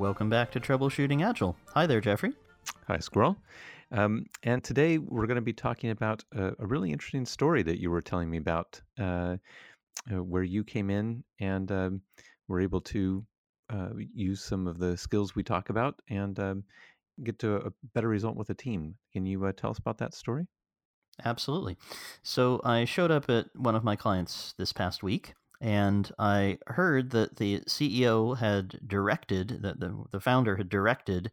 Welcome back to Troubleshooting Agile. Hi there, Jeffrey. Hi, Squirrel. Um, and today we're going to be talking about a, a, really interesting story that you were telling me about, uh, uh, where you came in and um, were able to uh, use some of the skills we talk about and um, get to a better result with a team. Can you uh, tell us about that story? Absolutely. So I showed up at one of my clients this past week and I heard that the CEO had directed that the the founder had directed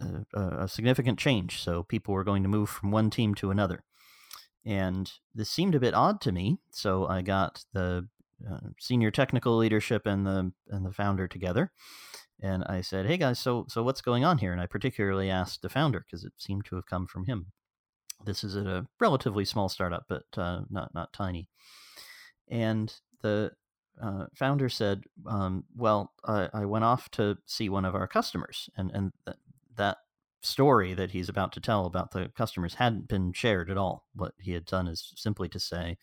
a, a, significant change. So people were going to move from one team to another, and this seemed a bit odd to me. So I got the uh, senior technical leadership and the and the founder together, and I said, "Hey guys, so so what's going on here?" And I particularly asked the founder because it seemed to have come from him. This is at a relatively small startup, but uh, not not tiny, and the uh, founder said, um, "Well, I, I, went off to see one of our customers, and and th- that story that he's about to tell about the customers hadn't been shared at all. What he had done is simply to say."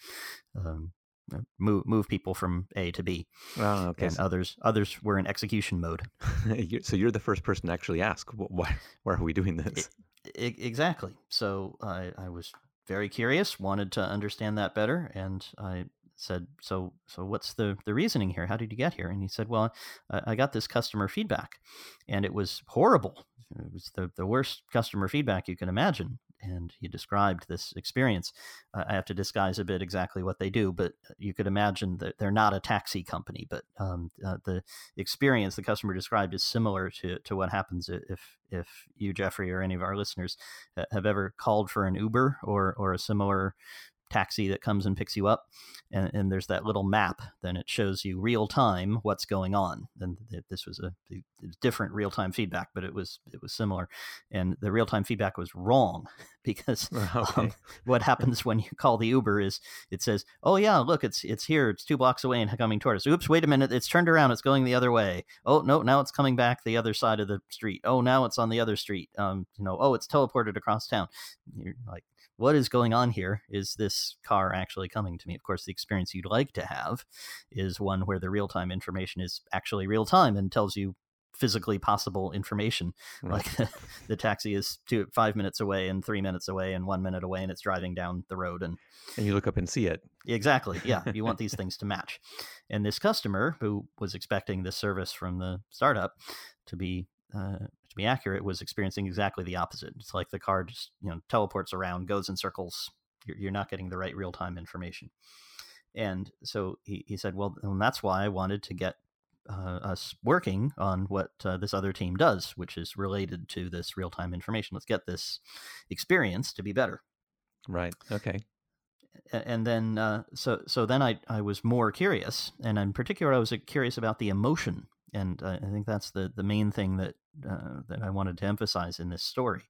Um, uh, move move people from A to B. Oh, okay. And others others were in execution mode. so you're the first person to actually ask, why why are we doing this? It, exactly. So I, I was very curious, wanted to understand that better, and I said, "So, so what's the the reasoning here? How did you get here?" And he said, "Well, I, I got this customer feedback, and it was horrible. It was the the worst customer feedback you can imagine." And he described this experience. Uh, I have to disguise a bit exactly what they do, but you could imagine that they're not a taxi company. But um, uh, the experience the customer described is similar to to what happens if if you, Jeffrey, or any of our listeners have ever called for an Uber or or a similar taxi that comes and picks you up and, and there's that little map then it shows you real time what's going on and this was a, different real time feedback but it was it was similar and the real time feedback was wrong because okay. um, what happens when you call the uber is it says oh yeah look it's it's here it's two blocks away and coming toward us. Oops wait a minute it's turned around it's going the other way. Oh no now it's coming back the other side of the street. Oh now it's on the other street. Um you know oh it's teleported across town. You're like what is going on here? Is this car actually coming to me? Of course, the experience you'd like to have is one where the real time information is actually real time and tells you physically possible information. Right. Like the, taxi is two five minutes away and three minutes away and one minute away and it's driving down the road and and you look up and see it. Exactly. Yeah. you want these things to match. And this customer who was expecting this service from the startup to be uh, to be accurate, was experiencing exactly the opposite. It's like the car just you know teleports around, goes in circles. You're, you're not getting the right real time information. And so he, he said, well, and that's why I wanted to get uh, us working on what uh, this other team does, which is related to this real time information. Let's get this experience to be better. Right. Okay. And then, uh, so so then I, I was more curious, and in particular, I was uh, curious about the emotion and I think that's the the main thing that uh, that I wanted to emphasize in this story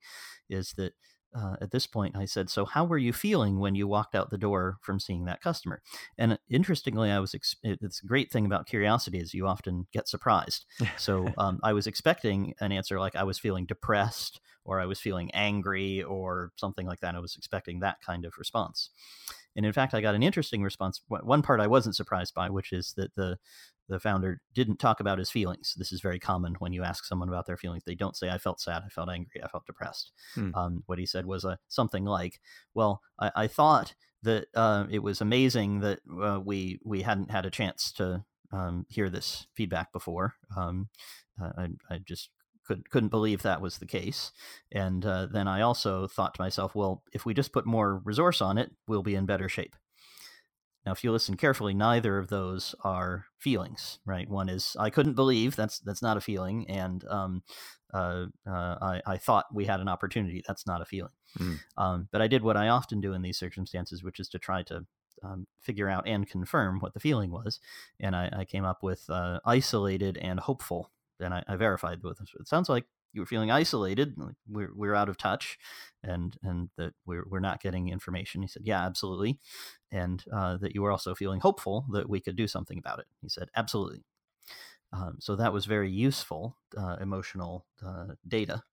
is that uh, at this point I said, "So how were you feeling when you walked out the door from seeing that customer?" And interestingly, I was ex- it's a great thing about curiosity is you often get surprised. so um, I was expecting an answer like I was feeling depressed or I was feeling angry or something like that. I was expecting that kind of response. And in fact, I got an interesting response. One part I wasn't surprised by, which is that the the founder didn't talk about his feelings. This is very common when you ask someone about their feelings. They don't say, I felt sad, I felt angry, I felt depressed. Hmm. Um, what he said was uh, something like, Well, I, I thought that uh, it was amazing that uh, we, we hadn't had a chance to um, hear this feedback before. Um, I, I, just could, couldn't believe that was the case. And uh, then I also thought to myself, well, if we just put more resource on it, we'll be in better shape. Now, if you listen carefully, neither of those are feelings, right? One is I couldn't believe that's that's not a feeling, and um, uh, uh, I, I, thought we had an opportunity. That's not a feeling. Mm. Um, but I did what I often do in these circumstances, which is to try to um, figure out and confirm what the feeling was, and I, I came up with uh, isolated and hopeful. And I, I verified with it sounds like you were feeling isolated, like we're we're out of touch, and and that we're we're not getting information. He said, yeah, absolutely, and uh, that you were also feeling hopeful that we could do something about it. He said, absolutely. Um, so that was very useful uh, emotional uh, data,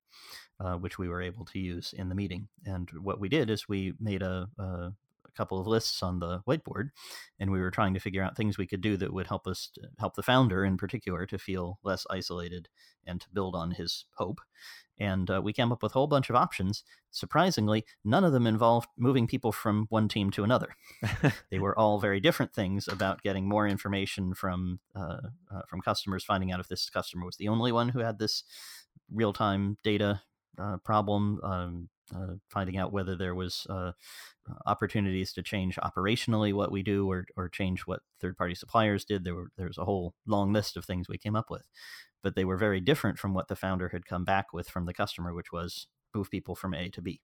uh, which we were able to use in the meeting. And what we did is we made a, a couple of lists on the whiteboard, and we were trying to figure out things we could do that would help us to, help the founder in particular to feel less isolated and to build on his hope. And uh, we came up with a whole bunch of options. Surprisingly, none of them involved moving people from one team to another. they were all very different things about getting more information from uh, uh, from customers, finding out if this customer was the only one who had this real time data uh, problem, um, uh, finding out whether there was uh, opportunities to change operationally what we do or, or change what third party suppliers did. There were there's a whole long list of things we came up with, but they were very different from what the founder had come back with from the customer, which was move people from A to B.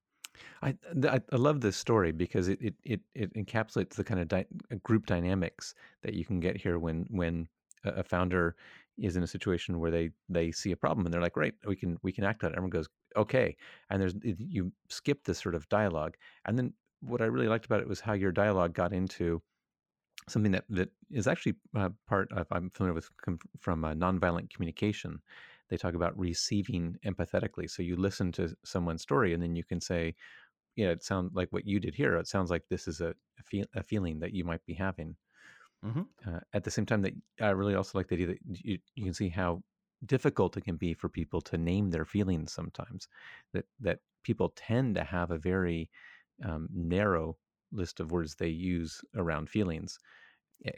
I, I, I love this story because it, it, it, it encapsulates the kind of di- group dynamics that you can get here when when a founder is in a situation where they they see a problem and they're like, great, we can we can act on it. Everyone goes, okay, and there's you skip this sort of dialogue, and then what I really liked about it was how your dialogue got into something that that is actually uh, part of I'm familiar with from uh, nonviolent communication. They talk about receiving empathetically. So you listen to someone's story, and then you can say, "Yeah, it sounds like what you did here. It sounds like this is a a, feel, a feeling that you might be having." Mm-hmm. Uh, at the same time, that I really also like the idea that you, you can see how difficult it can be for people to name their feelings sometimes. That that people tend to have a very um, narrow list of words they use around feelings,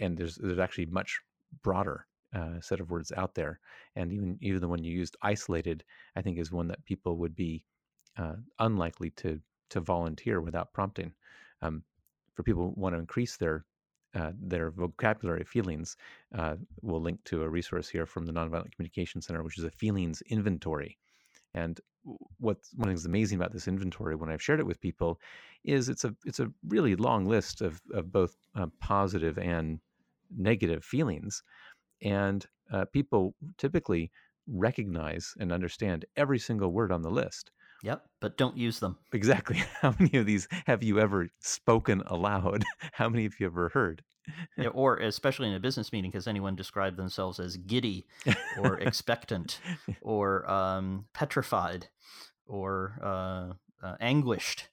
and there's there's actually much broader uh, set of words out there. And even even the one you used, isolated, I think is one that people would be uh, unlikely to to volunteer without prompting. Um, for people who want to increase their uh, their vocabulary feelings, uh, we'll link to a resource here from the Nonviolent Communication Center, which is a feelings inventory. And what one thing that's amazing about this inventory when I've shared it with people is it's a it's a really long list of of both uh, positive and negative feelings, and uh, people typically recognize and understand every single word on the list. Yep, but don't use them. Exactly. How many of these have you ever spoken aloud? How many have you ever heard? yeah, or especially in a business meeting, has anyone described themselves as giddy or expectant or um, petrified or uh, uh, anguished?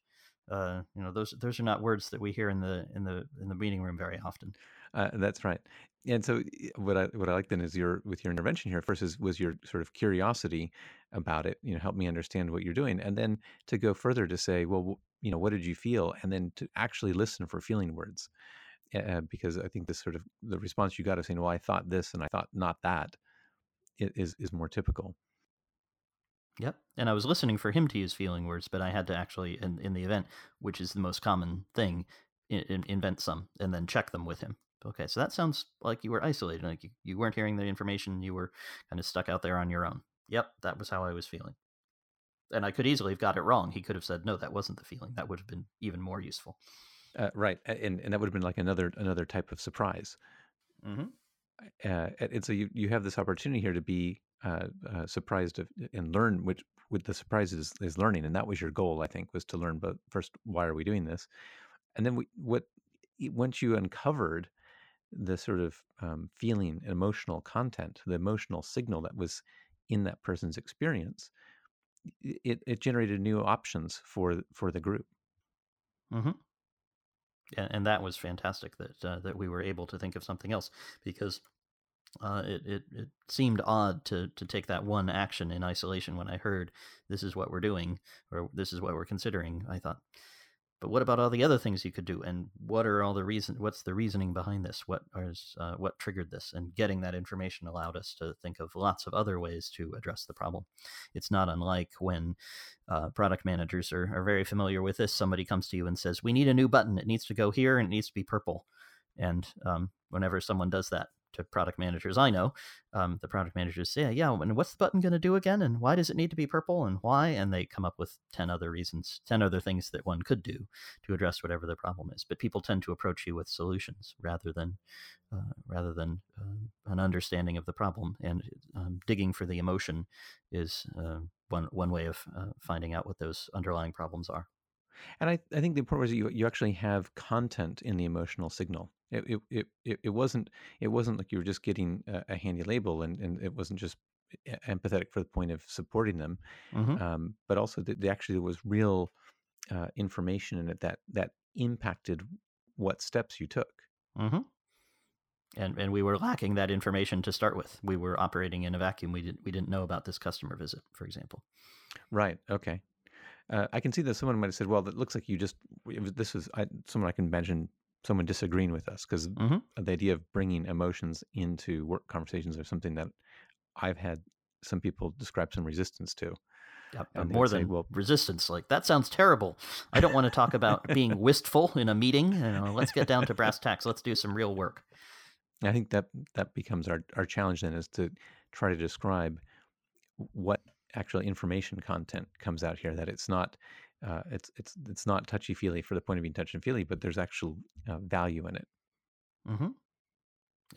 Uh, you know, those those are not words that we hear in the in the in the meeting room very often. Uh, that's right. And so, what I what I like then is your with your intervention here. First is was your sort of curiosity about it. You know, help me understand what you're doing, and then to go further to say, well, you know, what did you feel, and then to actually listen for feeling words, uh, because I think this sort of the response you got of saying, well, I thought this and I thought not that, is is more typical. Yep. And I was listening for him to use feeling words, but I had to actually, in, in the event, which is the most common thing, in, invent some and then check them with him. Okay, so that sounds like you were isolated, like you, you weren't hearing the information, you were kind of stuck out there on your own. Yep, that was how I was feeling. And I could easily have got it wrong. He could have said, no, that wasn't the feeling. That would have been even more useful. Uh, right, and and that would have been like another another type of surprise. Mm-hmm. Uh, and so you you have this opportunity here to be uh, uh, surprised of, and learn which with the surprise is, is learning, and that was your goal, I think, was to learn. But first, why are we doing this? And then we, what once you uncovered the sort of um, feeling, emotional content, the emotional signal that was in that person's experience, it, it generated new options for for the group. Mm-hmm. And, and that was fantastic that uh, that we were able to think of something else because uh, it, it, it seemed odd to, to take that one action in isolation when I heard this is what we're doing or this is what we're considering. I thought, but what about all the other things you could do? And what are all the reason what's the reasoning behind this? What is uh, what triggered this? And getting that information allowed us to think of lots of other ways to address the problem. It's not unlike when uh, product managers are, are very familiar with this. Somebody comes to you and says we need a new button. It needs to go here and it needs to be purple. And um, whenever someone does that to product managers I know, um, the product managers say, yeah, and what's the button going to do again? And why does it need to be purple? And why? And they come up with 10 other reasons, 10 other things that one could do to address whatever the problem is. But people tend to approach you with solutions rather than uh, rather than uh, an understanding of the problem. And um, digging for the emotion is uh, one, one way of uh, finding out what those underlying problems are. And I, I think the important was you you actually have content in the emotional signal. It it, it, it wasn't it wasn't like you were just getting a, a, handy label and, and it wasn't just empathetic for the point of supporting them, mm-hmm. um, but also that actually there was real uh, information in it that that impacted what steps you took. Mm-hmm. And and we were lacking that information to start with. We were operating in a vacuum. We didn't we didn't know about this customer visit, for example. Right. Okay. Uh, I can see that someone might have said, "Well, it looks like you just this was I, someone I can imagine someone disagreeing with us because mm-hmm. the idea of bringing emotions into work conversations is something that I've had some people describe some resistance to. Yep, more than say, well, resistance. Like that sounds terrible. I don't want to talk about being wistful in a meeting. You know, let's get down to brass tacks. Let's do some real work. I think that that becomes our our challenge then is to try to describe what actual information content comes out here. That it's not uh, it's it's it's not touchy feely for the point of being touchy feely, but there's actual uh, value in it. Mm-hmm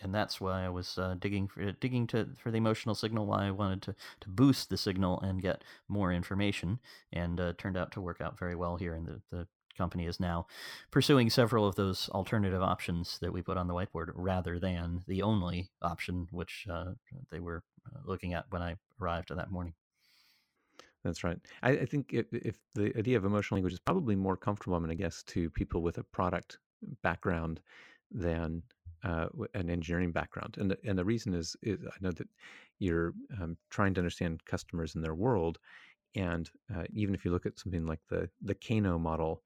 and that's why I was uh, digging for digging to for the emotional signal. Why I wanted to to boost the signal and get more information, and uh, turned out to work out very well here. And the the company is now pursuing several of those alternative options that we put on the whiteboard, rather than the only option which uh, they were uh, looking at when I arrived that morning. That's right. I, I think if, if, the idea of emotional language is probably more comfortable, I'm going to guess, to people with a product background than uh, an engineering background, and the, and the reason is, is I know that you're um, trying to understand customers in their world, and uh, even if you look at something like the the Kano model,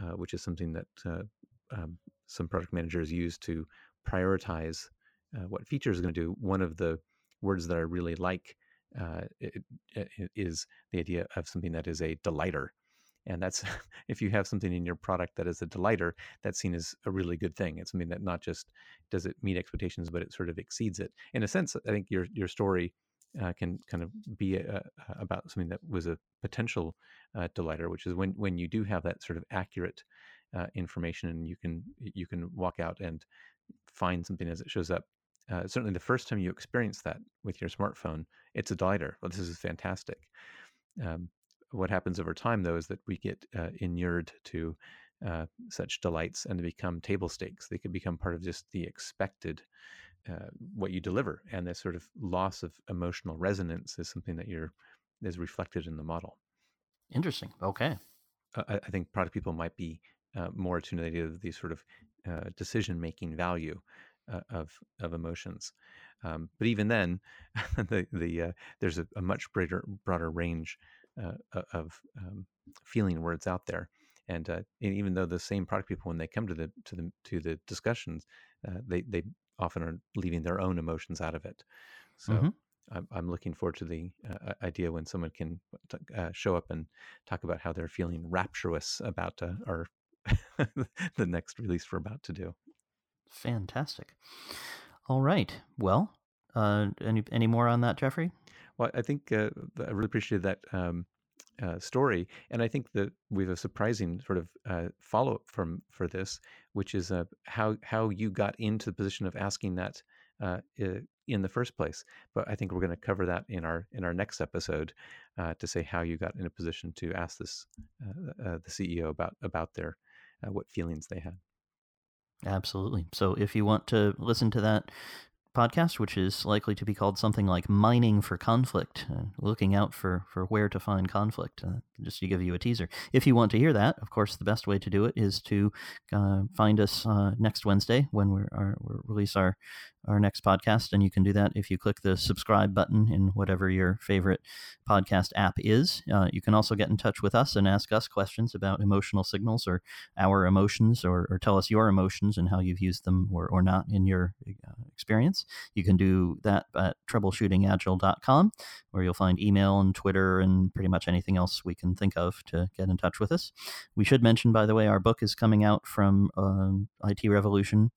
uh, which is something that uh, um, some product managers use to prioritize uh, what features are going to do, one of the words that I really like uh, it, it is the idea of something that is a delighter. And that's if you have something in your product that is a delighter that's seen as a really good thing. It's something that not just does it meet expectations but it sort of exceeds it. In a sense i think your your story uh, can kind of be a, a, about something that was a potential uh, delighter which is when when you do have that sort of accurate uh, information and you can you can walk out and find something as it shows up uh, certainly the first time you experience that with your smartphone it's a delighter well this is fantastic um, what happens over time, though, is that we get uh, inured to uh, such delights and they become table stakes. They could become part of just the expected, uh, what you deliver. And this sort of loss of emotional resonance is something that you're is reflected in the model. Interesting. Okay. I, I think product people might be uh, more attuned to the idea of the sort of uh, decision making value uh, of of emotions. Um, but even then, the the there's a, a much greater broader range uh, of um, feeling words out there. And, uh, and, even though the same product people, when they come to the to the to the discussions, uh, they they often are leaving their own emotions out of it. So mm-hmm. I'm, I'm looking forward to the uh, idea when someone can t- uh, show up and talk about how they're feeling rapturous about uh, our the next release we're about to do. Fantastic. All right. Well, uh, any any more on that, Jeffrey? Well, I think uh, I really appreciated that um, uh, story, and I think that we have a surprising sort of uh, follow up from for this, which is uh, how how you got into the position of asking that uh, in the first place. But I think we're going to cover that in our in our next episode to say how you got in a position to ask this the CEO about about their what feelings they had. Absolutely. So if you want to listen to that podcast, which is likely to be called something like Mining for Conflict, uh, looking out for, for where to find conflict, uh, just to give you a teaser. If you want to hear that, of course, the best way to do it is to uh, find us uh, next Wednesday when we release our our next podcast. And you can do that if you click the subscribe button in whatever your favorite podcast app is. Uh, you can also get in touch with us and ask us questions about emotional signals or our emotions, or, or tell us your emotions and how you've used them or, or not in your uh, You can do that at troubleshootingagile.com, where you'll find email and Twitter and pretty much anything else we can think of to get in touch with us. We should mention, by the way, our book is coming out from uh, IT Revolution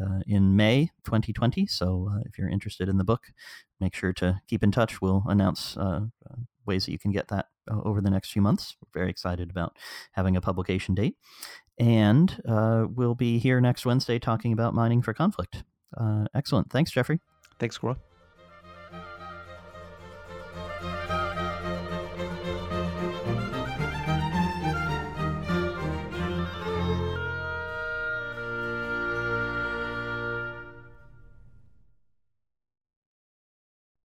uh, in May 2020. So uh, if you're interested in the book, make sure to keep in touch. We'll announce uh, uh ways that you can get that uh, over the next few months. We're very excited about having a publication date. And uh, we'll be here next Wednesday talking about mining for conflict. Uh, excellent. Thanks, Jeffrey. Thanks, Squirrel.